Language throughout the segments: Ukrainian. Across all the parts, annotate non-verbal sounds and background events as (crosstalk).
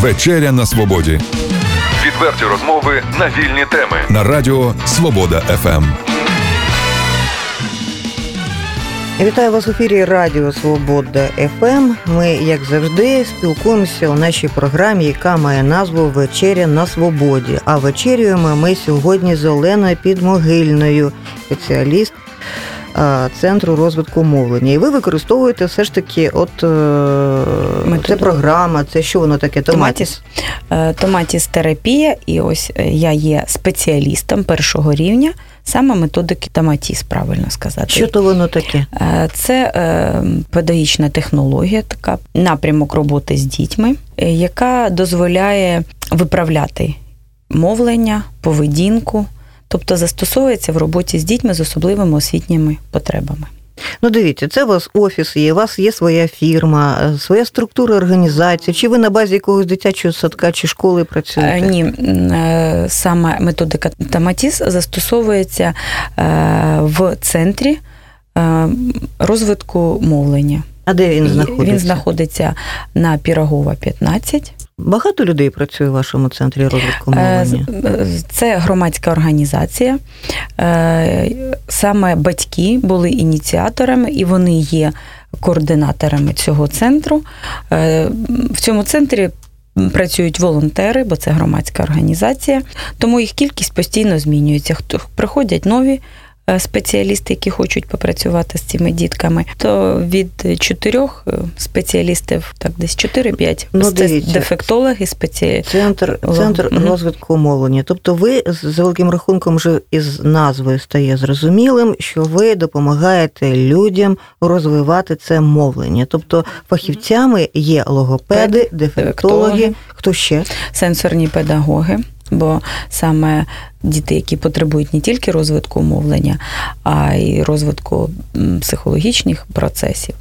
Вечеря на свободі. Відверті розмови на вільні теми. На радіо Свобода ФМ. Вітаю вас в ефірі Радіо Свобода ФМ. Ми, як завжди, спілкуємося у нашій програмі, яка має назву Вечеря на свободі. А вечерюємо ми сьогодні з Оленою Підмогильною, спеціаліст Центру розвитку мовлення. І ви використовуєте все ж таки, от Методу. це програма, це що воно таке? Томатіс? Томатіс терапія, і ось е, я є спеціалістом першого рівня. Саме методики Томатіс, правильно сказати. Що то воно таке? Е, це е, педагогічна технологія, така напрямок роботи з дітьми, яка дозволяє виправляти мовлення, поведінку, тобто застосовується в роботі з дітьми з особливими освітніми потребами. Ну, дивіться, це у вас офіс є, у вас є своя фірма, е, своя структура організації. Чи ви на базі якогось дитячого садка чи школи працюєте? Е, ні, е, саме методика Таматіс застосовується в центрі розвитку мовлення. А де він знаходиться? Він знаходиться на Пірогова, 15. Багато людей працює в вашому центрі розвитку мовлення? Це громадська організація. Саме батьки були ініціаторами, і вони є координаторами цього центру. В цьому центрі працюють волонтери, бо це громадська організація, тому їх кількість постійно змінюється. Приходять нові Е, спеціалісти, які хочуть попрацювати з цими дітками, то від чотирьох е, спеціалістів, так десь 4-5 ну, дефектологи, спеці... центр центр mm розвитку мовлення. Тобто, ви з великим рахунком вже із назвою стає зрозумілим, що ви допомагаєте людям розвивати це мовлення. Тобто фахівцями є логопеди, дефектологи, хто ще? Сенсорні педагоги бо саме діти, які потребують не тільки розвитку мовлення, а й розвитку психологічних процесів.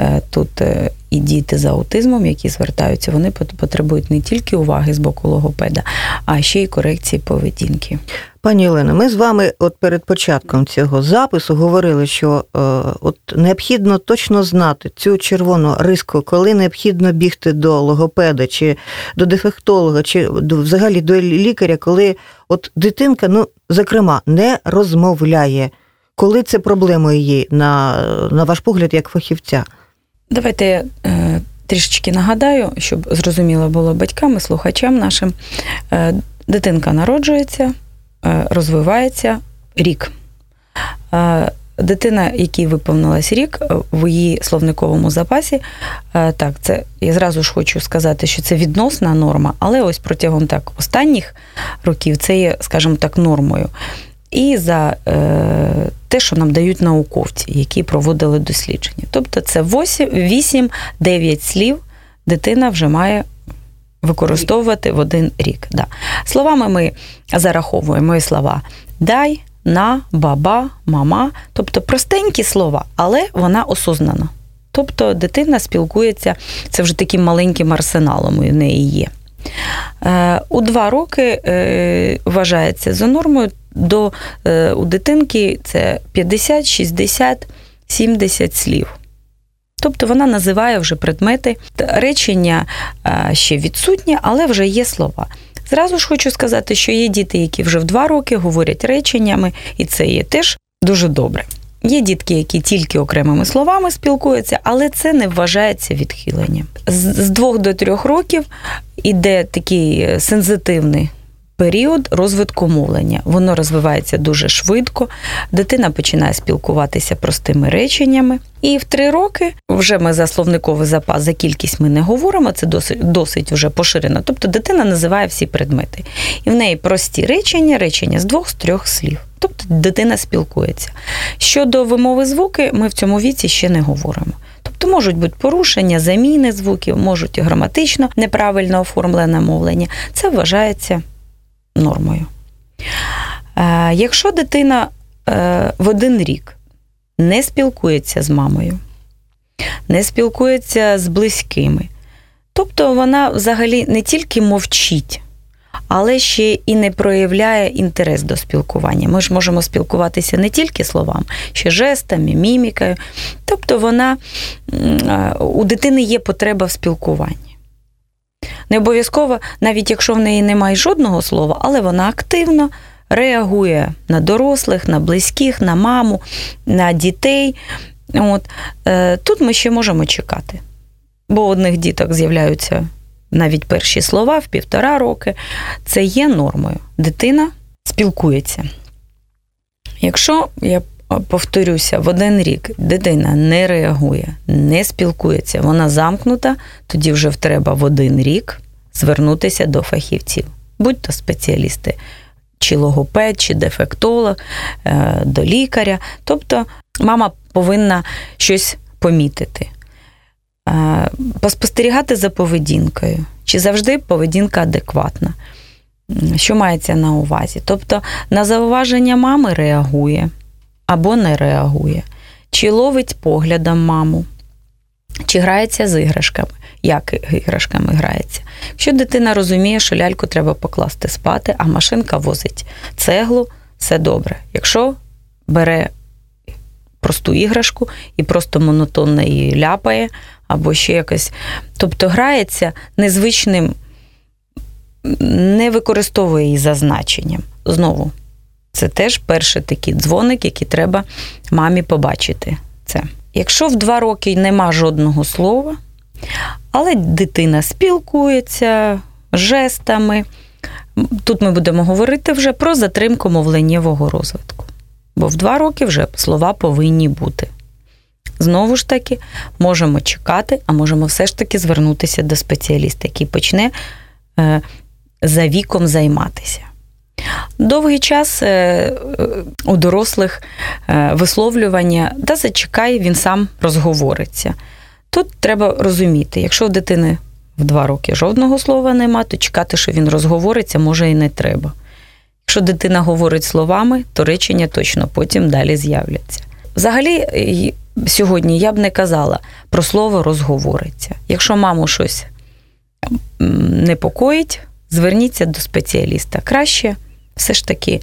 Е, тут е, і діти з аутизмом, які звертаються, вони потребують не тільки уваги з боку логопеда, а ще й корекції поведінки. Пані Олено, ми з вами, от перед початком цього запису, говорили, що е, от необхідно точно знати цю червону риску, коли необхідно бігти до логопеда чи до дефектолога, чи до, взагалі до лікаря, коли от дитинка, ну зокрема, не розмовляє. Коли це проблемою є, на, на ваш погляд, як фахівця? Давайте е, трішечки нагадаю, щоб зрозуміло було батькам і слухачам нашим. Е, дитинка народжується, розвивається рік. Е, дитина, якій виповнилась рік, в її словниковому запасі, е, так, це я зразу ж хочу сказати, що це відносна норма, але ось протягом так останніх років це є, скажімо так, нормою і за е, те, що нам дають науковці, які проводили дослідження. Тобто це 8-9 слів дитина вже має використовувати в один рік. Да. Словами ми зараховуємо слова дай, на, баба, мама, тобто простенькі слова, але вона осознана. Тобто дитина спілкується, це вже таким маленьким арсеналом у неї є. Е, у два роки е, вважається за нормою до е, у дитинки це 50, 60, 70 слів. Тобто вона називає вже предмети, речення ще відсутні, але вже є слова. Зразу ж хочу сказати, що є діти, які вже в два роки говорять реченнями, і це є теж дуже добре. Є дітки, які тільки окремими словами спілкуються, але це не вважається відхиленням. З двох до трьох років іде такий сензитивний період розвитку мовлення. Воно розвивається дуже швидко, дитина починає спілкуватися простими реченнями. І в три роки вже ми за словниковий запас за кількість ми не говоримо, це досить досить вже поширено. Тобто дитина називає всі предмети. І в неї прості речення, речення з двох з трьох слів. Тобто дитина спілкується. Щодо вимови звуки, ми в цьому віці ще не говоримо. Тобто можуть бути порушення, заміни звуків, можуть і граматично неправильно оформлене мовлення. Це вважається нормою. Е, якщо дитина е, в один рік не спілкується з мамою, не спілкується з близькими, тобто вона взагалі не тільки мовчить, але ще і не проявляє інтерес до спілкування. Ми ж можемо спілкуватися не тільки словами, ще жестами, мімікою. Тобто вона у дитини є потреба в спілкуванні. Не обов'язково, навіть якщо в неї немає жодного слова, але вона активно реагує на дорослих, на близьких, на маму, на дітей. От. Е, Тут ми ще можемо чекати. Бо у одних діток з'являються навіть перші слова в півтора роки. Це є нормою. Дитина спілкується. Якщо я повторюся, в один рік дитина не реагує, не спілкується, вона замкнута, тоді вже треба в один рік звернутися до фахівців, будь-то спеціалісти, чи логопед, чи дефектолог, е, до лікаря. Тобто мама повинна щось помітити. Е, поспостерігати за поведінкою, чи завжди поведінка адекватна. Що мається на увазі? Тобто на зауваження мами реагує або не реагує, чи ловить поглядом маму, чи грається з іграшками, як іграшками грається. Якщо дитина розуміє, що ляльку треба покласти спати, а машинка возить цеглу, все добре. Якщо бере просту іграшку і просто монотонно її ляпає, або ще якось. Тобто грається незвичним, не використовує її за значенням. Знову, це теж перший такий дзвоник, який треба мамі побачити. Це. Якщо в два роки нема жодного слова, але дитина спілкується жестами, тут ми будемо говорити вже про затримку мовленнєвого розвитку. Бо в два роки вже слова повинні бути. Знову ж таки, можемо чекати, а можемо все ж таки звернутися до спеціаліста, який почне е, за віком займатися. Довгий час е, у дорослих е, висловлювання, та зачекай, він сам розговориться. Тут треба розуміти, якщо в дитини в два роки жодного слова нема, то чекати, що він розговориться, може і не треба. Якщо дитина говорить словами, то речення точно потім далі з'являться. Взагалі, сьогодні я б не казала про слово розговориться. Якщо маму щось непокоїть, зверніться до спеціаліста. Краще все ж таки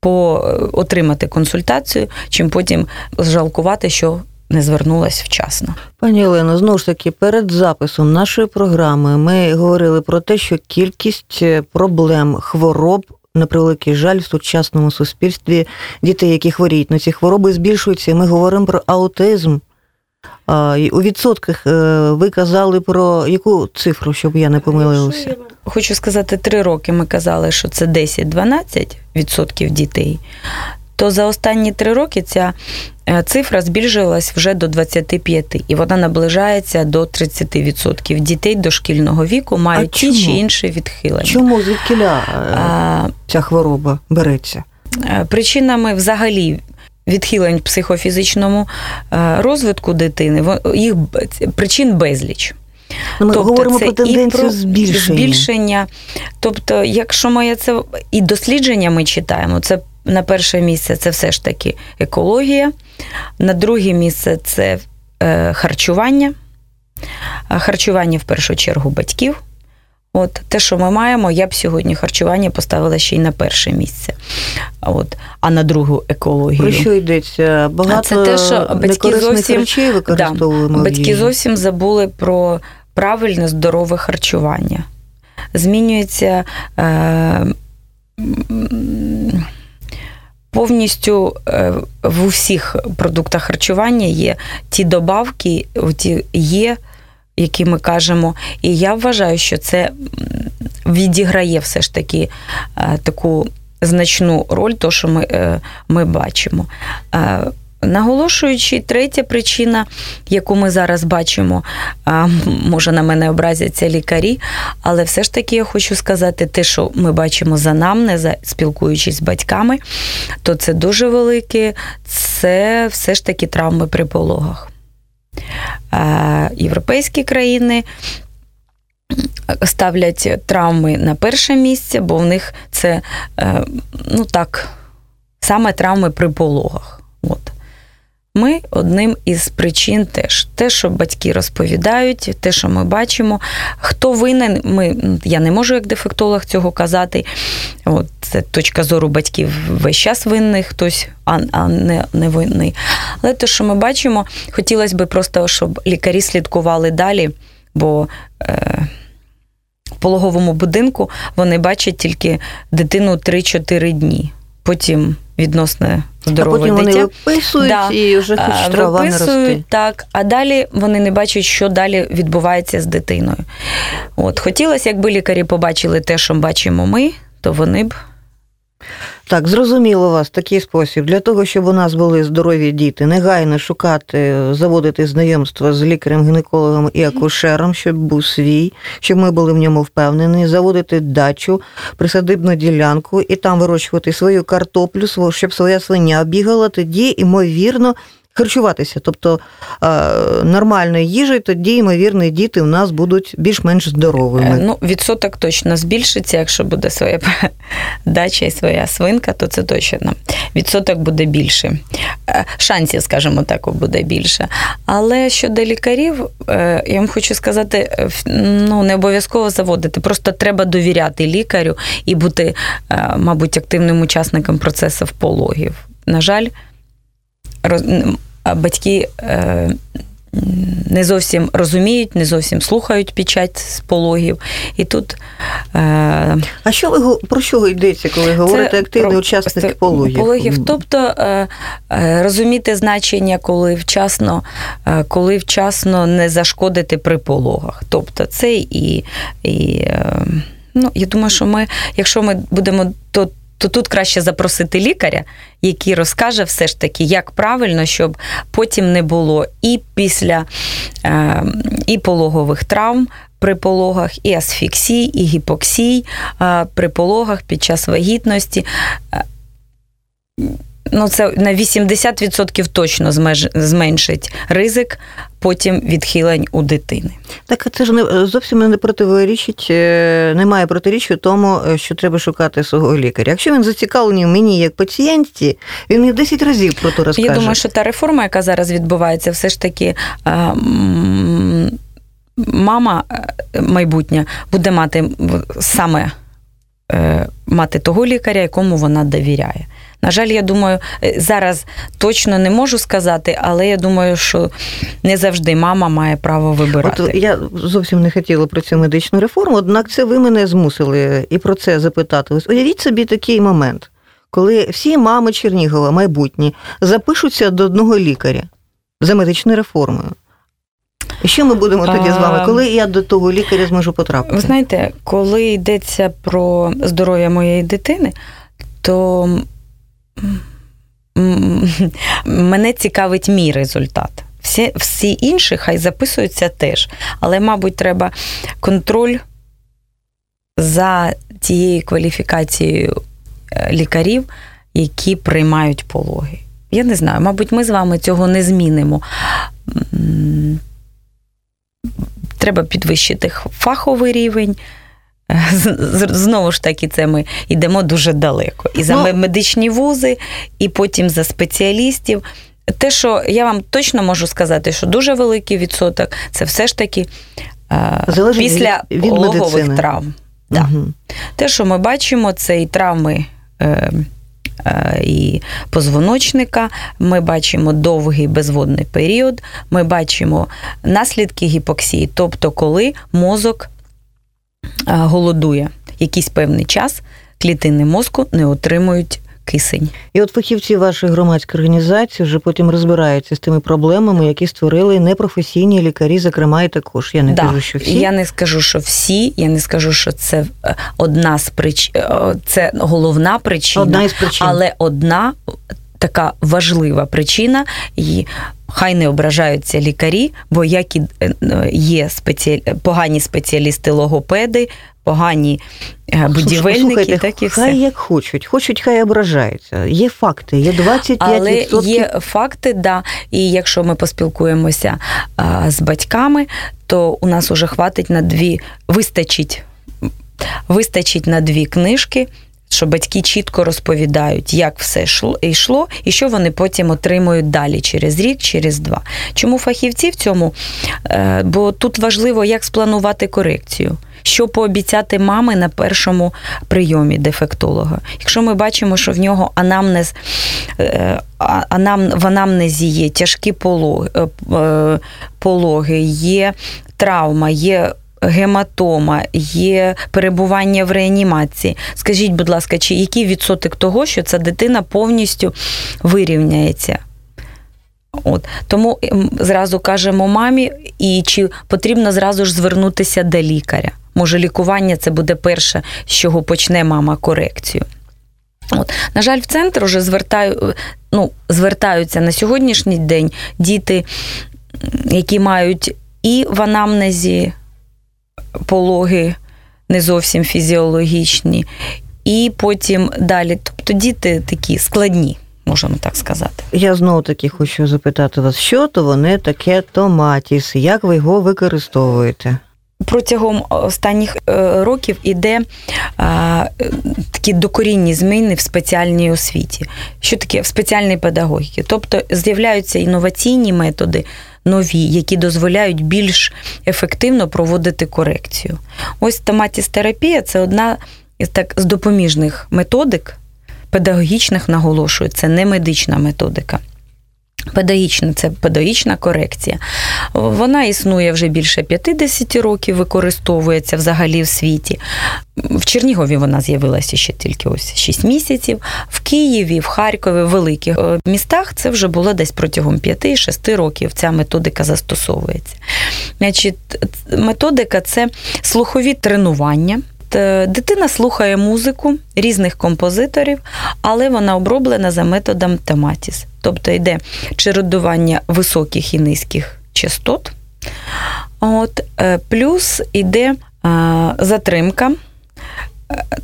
по, отримати консультацію, чим потім жалкувати, що не звернулась вчасно. Пані Олено, знову ж таки, перед записом нашої програми ми говорили про те, що кількість е, проблем, хвороб. На превеликий жаль, в сучасному суспільстві дітей, які хворіють на ці хвороби, збільшуються. Ми говоримо про аутизм. У відсотках е, ви казали про яку цифру, щоб я не помилилася? Хочу сказати, три роки ми казали, що це 10-12% дітей. То за останні три роки ця е, цифра збільшилась вже до 25, і вона наближається до 30%. Дітей дошкільного віку мають ті чи інші відхилення. Чому звідкиля е, ця хвороба береться? Причинами взагалі відхилень в психофізичному розвитку дитини, їх причин безліч. Ну, ми тобто говоримо це про тенденцію і про збільшення. збільшення. Тобто, якщо моє це і дослідження ми читаємо, це на перше місце це все ж таки екологія, на друге місце це е, харчування, харчування в першу чергу батьків. От те, що ми маємо, я б сьогодні харчування поставила ще й на перше місце, От, а на другу екологію. Про що йдеться? Багато а це те, що батьки зовсім. Да, батьки зовсім забули про правильне здорове харчування. Змінюється. Е, Повністю е, в усіх продуктах харчування є ті добавки, ті є, які ми кажемо. І я вважаю, що це відіграє все ж таки е, таку значну роль, то що ми, е, ми бачимо. Наголошуючи, третя причина, яку ми зараз бачимо, може на мене образяться лікарі, але все ж таки я хочу сказати, те, що ми бачимо за намне, спілкуючись з батьками, то це дуже велике, це все ж таки травми при пологах. Європейські країни. Ставлять травми на перше місце, бо в них це е, ну так, саме травми при пологах. От. Ми одним із причин теж те, що батьки розповідають, те, що ми бачимо. Хто винен, ми я не можу як дефектолог цього казати. От це точка зору батьків весь час винний, хтось, а а не не винний. Але те, що ми бачимо, хотілося б просто, щоб лікарі слідкували далі, бо. Е, пологовому будинку вони бачать тільки дитину 3-4 дні. Потім відносно здорове а потім дитя. вони виписують Да. і вже хоч трава виписують, не рости. Так, а далі вони не бачать, що далі відбувається з дитиною. От хотілося, якби лікарі побачили те, що бачимо ми, то вони б Так, зрозуміло вас такий спосіб. Для того, щоб у нас були здорові діти, негайно шукати, заводити знайомства з лікарем-гінекологом і акушером, щоб був свій, щоб ми були в ньому впевнені, заводити дачу, присадибну ділянку і там вирощувати свою картоплю, щоб своя свиня бігала, тоді, ймовірно, харчуватися. Тобто е, нормальною їжею, тоді, ймовірно, діти у нас будуть більш-менш Е, здоровими. Ну, відсоток точно збільшиться, якщо буде своя (laughs) дача і своя свинка, то це точно. Відсоток буде більше. Е, Шансів, скажімо так, буде більше. Але щодо лікарів, е, я вам хочу сказати, е, ну, не обов'язково заводити. Просто треба довіряти лікарю і бути, е, мабуть, активним учасником процесу пологів. На жаль, батьки. е, Не зовсім розуміють, не зовсім слухають під час пологів. І тут е, А що ви про що йдеться, коли говорите активний про- учасник це пологів? пологів. Тобто е, розуміти значення, коли вчасно, коли вчасно не зашкодити при пологах. Тобто це і, і ну, я думаю, що ми, якщо ми будемо то. То тут краще запросити лікаря, який розкаже все ж таки, як правильно, щоб потім не було і після е, і пологових травм при пологах, і асфіксій, і гіпоксій е, при пологах під час вагітності. Ну, це на 80% точно зменшить ризик потім відхилень у дитини. Так це ж не зовсім не противорічить, е, немає протиріччя тому, е, що треба шукати свого лікаря. Якщо він зацікавлений в мені як пацієнтці, він мені 10 разів про то розкаже. Я думаю, що та реформа, яка зараз відбувається, все ж таки. Мама е, майбутня буде мати саме мати того лікаря, якому вона довіряє. На жаль, я думаю, е, зараз точно не можу сказати, але я думаю, що не завжди мама має право вибирати. От я зовсім не хотіла про цю медичну реформу, однак це ви мене змусили і про це запитати. Ось уявіть собі такий момент, коли всі мами Чернігова, майбутні, запишуться до одного лікаря за медичною реформою. І що ми будемо тоді з вами? Коли я до того лікаря зможу потрапити? Ви знаєте, коли йдеться про здоров'я моєї дитини, то мене цікавить мій результат. Всі, всі інші хай записуються теж. Але, мабуть, треба контроль за тією кваліфікацією е, лікарів, які приймають пологи. Я не знаю, мабуть, ми з вами цього не змінимо. Треба підвищити фаховий рівень. З- Знову ж таки, це ми йдемо дуже далеко. І за Ну- медичні вузи, і потім за спеціалістів. Те, що я вам точно можу сказати, що дуже великий відсоток це все ж таки е, Залежить після від- від пологових медицини. травм. Да. Те, що ми бачимо, це і травми е, е, і позвоночника, ми бачимо довгий безводний період, ми бачимо наслідки гіпоксії, тобто коли мозок е, голодує. Якийсь певний час, клітини мозку не отримують кисень. І от фахівці вашої громадської організації вже потім розбираються з тими проблемами, які створили непрофесійні лікарі, зокрема і також. Я не Да. кажу, що всі. Я не скажу, що всі, я не скажу, що це е, одна з причин, це головна причина. Одна із причин. Але одна така важлива причина, і хай не ображаються лікарі, бо як і е, є спеціалі... погані спеціалісти логопеди, погані е, будівельники, Слухайте, так і хай як хочуть, хочуть, хай ображаються. Є факти, є 25%. Але є факти, да. І якщо ми поспілкуємося а, з батьками, то у нас уже хватить на дві, вистачить, вистачить на дві книжки. Що батьки чітко розповідають, як все йшло, і що вони потім отримують далі через рік, через два. Чому фахівці в цьому? Е, Бо тут важливо, як спланувати корекцію. Що пообіцяти мами на першому прийомі дефектолога? Якщо ми бачимо, що в нього анамнез, е, анам, в анамнезі є тяжкі пологи, е, пологи, є травма, є гематома, є перебування в реанімації. Скажіть, будь ласка, чи який відсоток того, що ця дитина повністю вирівняється? От тому ем, зразу кажемо мамі, і чи потрібно зразу ж звернутися до лікаря? Може, лікування це буде перше, з чого почне мама корекцію. От. На жаль, в центр вже звертаю, ну, звертаються на сьогоднішній день діти, які мають і в анамнезі пологи не зовсім фізіологічні, і потім далі. Тобто діти такі складні, можемо так сказати. Я знову таки хочу запитати вас, що то вони таке томатіс, як ви його використовуєте? Протягом останніх е, років іде а, такі докорінні зміни в спеціальній освіті. Що таке в спеціальній педагогіці? Тобто з'являються інноваційні методи, нові, які дозволяють більш ефективно проводити корекцію. Ось томатістерапія це одна так з допоміжних методик, педагогічних наголошую, це не медична методика. Педагогічна це педагогічна корекція. Вона існує вже більше 50 років, використовується взагалі в світі. В Чернігові вона з'явилася ще тільки ось 6 місяців. В Києві, в Харкові, в великих е, містах це вже було десь протягом 5-6 років. Ця методика застосовується. Значить, Методика це слухові тренування. Дитина слухає музику різних композиторів, але вона оброблена за методом тематіс. Тобто йде чередування високих і низьких частот. От, е, Плюс йде е, затримка,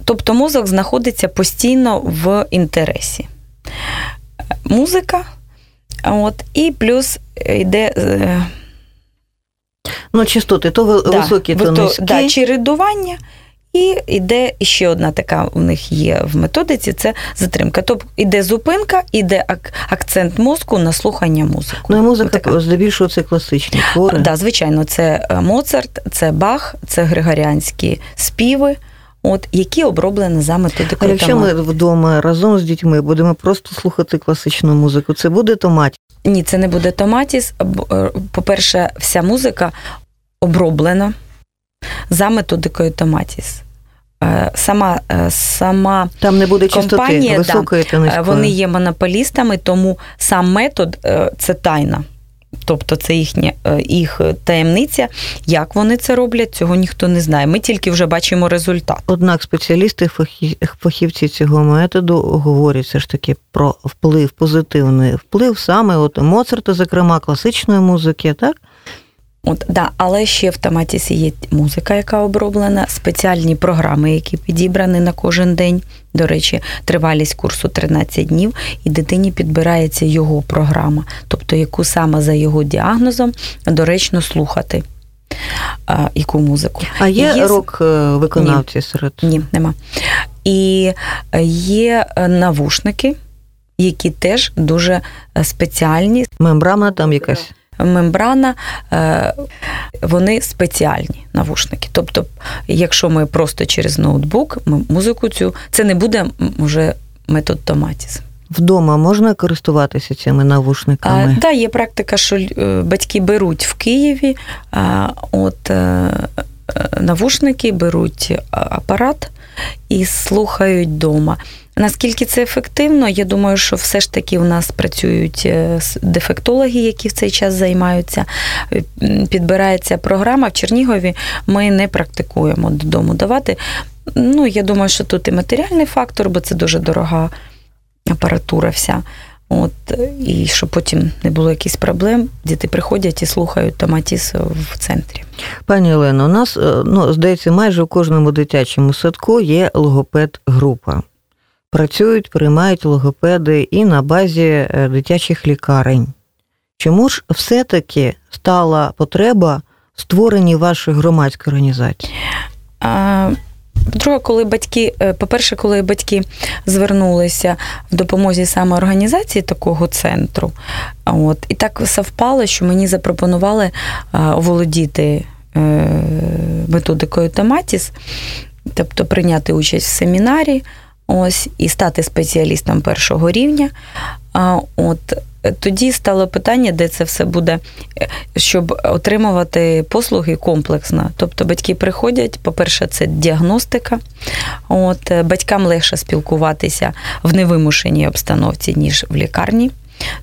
тобто мозок знаходиться постійно в інтересі. Музика, от, і плюс йде. Ну, частоти, то да, високі, то низькі. Да, чередування. І йде ще одна така у них є в методиці це затримка. Тобто йде зупинка, іде акцент мозку на слухання музику. Ну і музика така. здебільшого це класичні твори. Так, да, звичайно, це е, Моцарт, це Бах, це григоріанські співи. От які оброблені за методикою. А якщо ми вдома разом з дітьми будемо просто слухати класичну музику, це буде томатіс? Ні, це не буде томатіс. Е, по-перше, вся музика оброблена за методикою Томатіс. Е, сама е, сама там не буде компанія, високої да, е, вони є монополістами, тому сам метод це тайна. Тобто це їхня їх таємниця. Як вони це роблять, цього ніхто не знає. Ми тільки вже бачимо результат. Однак спеціалісти, фахівці цього методу говорять все ж таки про вплив, позитивний вплив саме от Моцарта, зокрема класичної музики, так От, да, Але ще в Томатісі є музика, яка оброблена, спеціальні програми, які підібрані на кожен день. До речі, тривалість курсу 13 днів, і дитині підбирається його програма, тобто яку саме за його діагнозом доречно слухати. А, яку музику. А є, є... рок-виконавці Ні. серед? Ні, нема. І є навушники, які теж дуже спеціальні. Мембрана там якась мембрана, е, вони спеціальні навушники. Тобто, якщо ми просто через ноутбук, ми музику цю, це не буде вже метод томатізм. Вдома можна користуватися цими навушниками? Так, да, є практика, що е, батьки беруть в Києві от е, навушники, беруть апарат і слухають вдома. Наскільки це ефективно, я думаю, що все ж таки у нас працюють е, дефектологи, які в цей час займаються. Е, підбирається програма. В Чернігові ми не практикуємо додому давати. Ну, я думаю, що тут і матеріальний фактор, бо це дуже дорога апаратура вся. От, І щоб потім не було якихось проблем, діти приходять і слухають томатіс в центрі. Пані Олено, у нас, е, ну, здається, майже у кожному дитячому садку є логопед-група працюють, приймають логопеди і на базі е, дитячих лікарень. Чому ж все-таки стала потреба створення вашої громадської організації? Друге, коли батьки, е, по-перше, коли батьки звернулися в допомозі саме організації такого центру, от, і так совпало, що мені запропонували оволодіти е, методикою Томатіс, тобто прийняти участь в семінарі ось і стати спеціалістом першого рівня. А, От тоді стало питання, де це все буде, е, щоб отримувати послуги комплексно. Тобто батьки приходять, по-перше, це діагностика. От, е, Батькам легше спілкуватися в невимушеній обстановці, ніж в лікарні.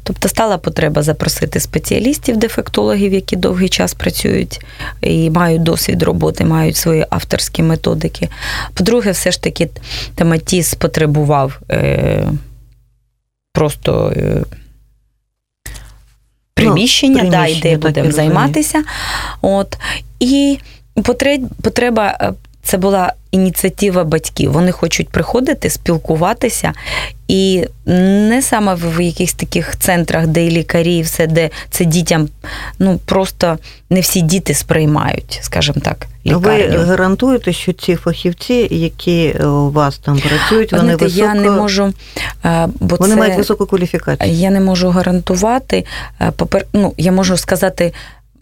Тобто стала потреба запросити спеціалістів, дефектологів, які довгий час працюють і мають досвід роботи, мають свої авторські методики. По-друге, все ж таки Таматіс потребував е, просто. Е, приміщення, ну, да, і де будемо займатися. От. І потреба це була ініціатива батьків. Вони хочуть приходити, спілкуватися, і не саме в якихось таких центрах, де і лікарі, і все, де це дітям ну просто не всі діти сприймають, скажімо так. лікарню. Ви гарантуєте, що ці фахівці, які у вас там працюють, вони Знаєте, високо... я не можу, бо вони це... мають високу кваліфікацію. Я не можу гарантувати. Попер... ну, я можу сказати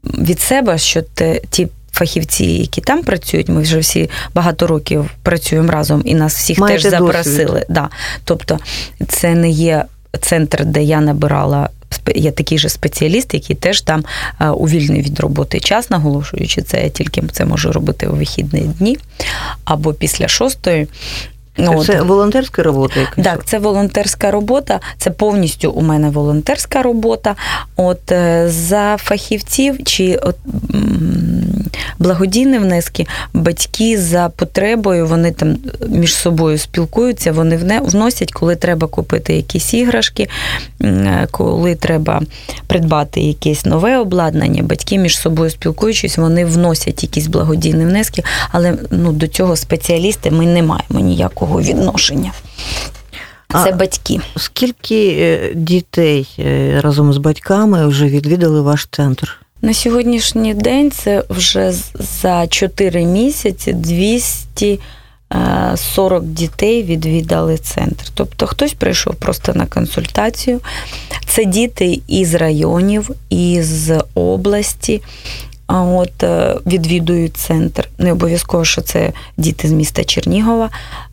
від себе, що те, ті фахівці, які там працюють, ми вже всі багато років працюємо разом, і нас всіх Маєте теж запросили. Да. Тобто, це не є центр, де я набирала. Є такий же спеціаліст, який теж там у вільний від роботи час, наголошуючи це, я тільки це можу робити у вихідні дні або після шостої. Ну, це От. волонтерська робота? Якась? Так, це волонтерська робота, це повністю у мене волонтерська робота. От е, за фахівців чи от, благодійні внески, батьки за потребою, вони там між собою спілкуються, вони вносять, коли треба купити якісь іграшки, е, коли треба придбати якесь нове обладнання. Батьки між собою спілкуючись, вони вносять якісь благодійні внески, але ну, до цього спеціалісти ми не маємо ніякого відношення. Це а батьки. Скільки е, дітей е, разом з батьками вже відвідали ваш центр? На сьогоднішній день це вже за 4 місяці 240 дітей відвідали центр. Тобто хтось прийшов просто на консультацію. Це діти із районів, із області. А От е, відвідують центр. Не обов'язково, що це діти з міста Чернігова.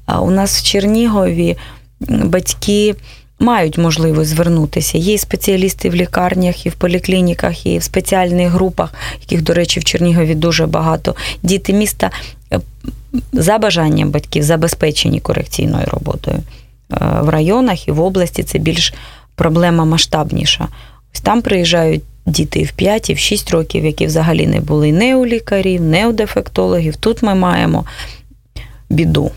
А у нас в Чернігові батьки мають можливість звернутися. Є спеціалісти в лікарнях, і в поліклініках, і в спеціальних групах, яких, до речі, в Чернігові дуже багато. Діти міста е, за бажанням батьків забезпечені корекційною роботою. Е, в районах і в області це більш проблема масштабніша. Ось там приїжджають. Діти в 5, і в 6 років, які взагалі не були не у лікарів, не у дефектологів. Тут ми маємо біду.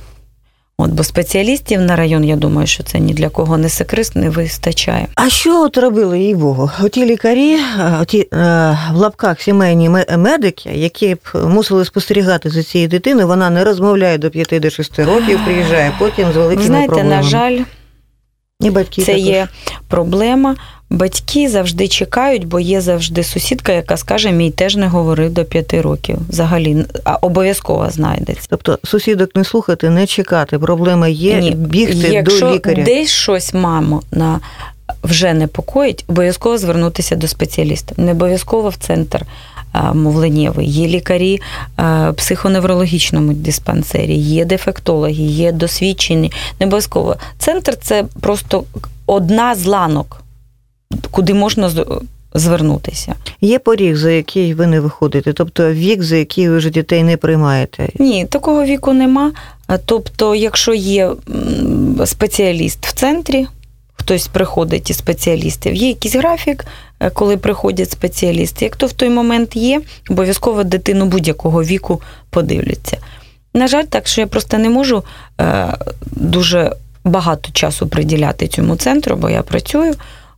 От, бо спеціалістів на район, я думаю, що це ні для кого не секрет, не вистачає. А що от робили їй Богу? Оті лікарі, оті е, в лапках сімейні медики, які б мусили спостерігати за цією дитиною, вона не розмовляє до 5-6 років, приїжджає потім з великими Знаєте, проблемами. на жаль, і батьки це також. є проблема. Батьки завжди чекають, бо є завжди сусідка, яка скаже, мій теж не говорив до п'яти років. Взагалі, а обов'язково знайдеться. Тобто сусідок не слухати, не чекати. Проблема є Ні. бігти Якщо до лікаря. Якщо десь щось маму на вже непокоїть, обов'язково звернутися до спеціаліста. Не обов'язково в центр мовленнєвий. Є лікарі в психоневрологічному диспансері, є дефектологи, є досвідчені. Не обов'язково. Центр це просто одна з ланок куди можна звернутися. Є поріг, за який ви не виходите, тобто вік, за який ви вже дітей не приймаєте? Ні, такого віку нема. Тобто, якщо є спеціаліст в центрі, хтось приходить із спеціалістів, є якийсь графік, е, коли приходять спеціалісти. Як то в той момент є, обов'язково дитину будь-якого віку подивляться. На жаль, так що я просто не можу е, дуже багато часу приділяти цьому центру, бо я працюю.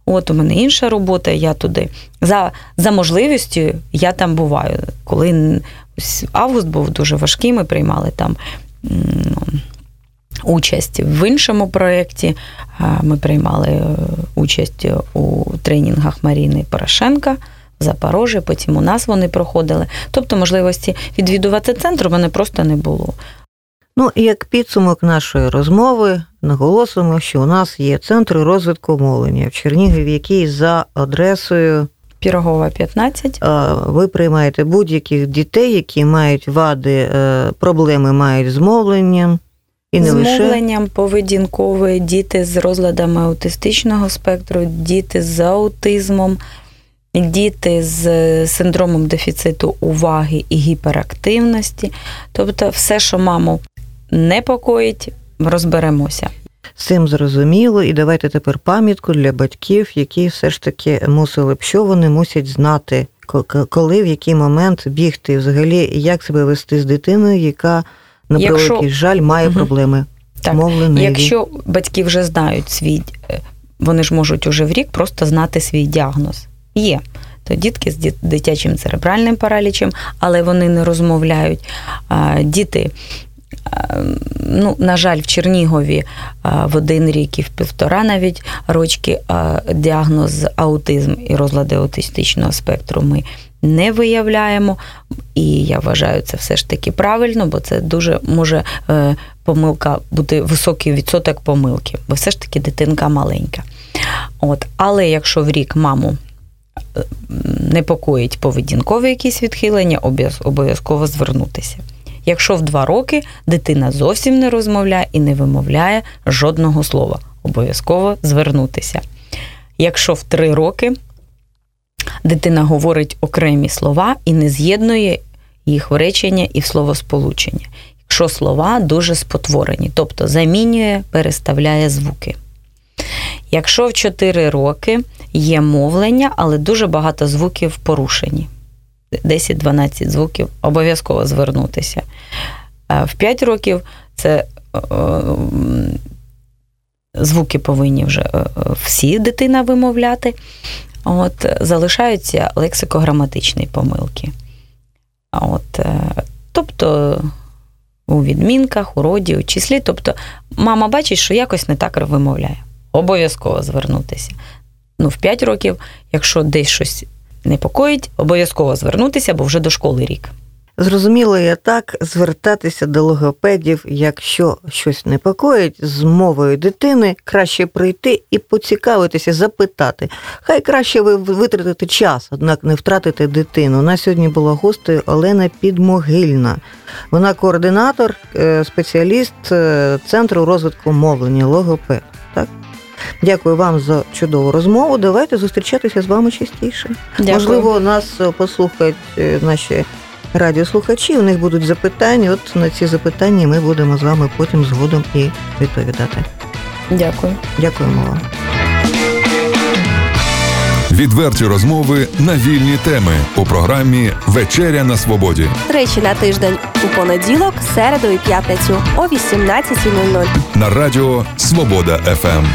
От у мене інша робота, я туди. За за можливістю я там буваю. Коли август був дуже важкий, ми приймали там участь в іншому проєкті. Ми приймали е, участь у тренінгах Маріни Порошенка. В Запорожжі, потім у нас вони проходили. Тобто можливості відвідувати центр вони просто не було. Ну, як підсумок нашої розмови, наголосимо, що у нас є центр розвитку мовлення в Чернігові, який за адресою Пірогова 15. Ви приймаєте будь-яких дітей, які мають вади, е, проблеми мають з мовленням, І не з лише мовленням поведінкове, діти з розладами аутистичного спектру, діти з аутизмом, діти з синдромом дефіциту уваги і гіперактивності. Тобто, все, що маму непокоїть, розберемося. з цим зрозуміло. І давайте тепер пам'ятку для батьків, які все ж таки мусили б, що вони мусять знати, ко- ко- коли, в який момент бігти, взагалі, як себе вести з дитиною, яка, на Якщо- превеликий жаль, має Мгм. проблеми Так, мовленої. Якщо батьки вже знають свій, е, вони ж можуть уже в рік просто знати свій діагноз. Є. То дітки з дитячим церебральним паралічем, але вони не розмовляють. Діти, ну, на жаль, в Чернігові в один рік і в півтора навіть рочки а, діагноз аутизм і розлади аутистичного спектру ми не виявляємо. І я вважаю, це все ж таки правильно, бо це дуже може е, помилка бути високий відсоток помилки, бо все ж таки дитинка маленька. От, але якщо в рік маму е, непокоїть поведінкові якісь відхилення, обов'язково звернутися. Якщо в два роки дитина зовсім не розмовляє і не вимовляє жодного слова, обов'язково звернутися. Якщо в три роки дитина говорить окремі слова і не з'єднує їх в речення і в словосполучення. Якщо слова дуже спотворені, тобто замінює, переставляє звуки. Якщо в 4 роки є мовлення, але дуже багато звуків порушені, 10-12 звуків, обов'язково звернутися. В 5 років це е, звуки повинні вже е, всі дитина вимовляти. От, залишаються лексико-граматичні помилки. От, е, тобто у відмінках, у роді, у числі. Тобто, мама бачить, що якось не так вимовляє. Обов'язково звернутися. Ну, в 5 років, якщо десь щось непокоїть, обов'язково звернутися, бо вже до школи рік. Зрозуміло, я так звертатися до логопедів, якщо щось непокоїть з мовою дитини, краще прийти і поцікавитися, запитати. Хай краще ви витратите час, однак не втратите дитину. У нас сьогодні була гостею Олена Підмогильна. Вона координатор, е, спеціаліст е, центру розвитку мовлення, логопед. Так? Дякую вам за чудову розмову. Давайте зустрічатися з вами частіше. Дякую. Можливо, нас е, послухають е, наші радіослухачі. У них будуть запитання. От на ці запитання ми будемо з вами потім згодом і відповідати. Дякую. Дякуємо вам. Відверті розмови на вільні теми у програмі Вечеря на свободі Тричі на тиждень у понеділок, середу і п'ятницю о 18.00. на радіо Свобода ФМ.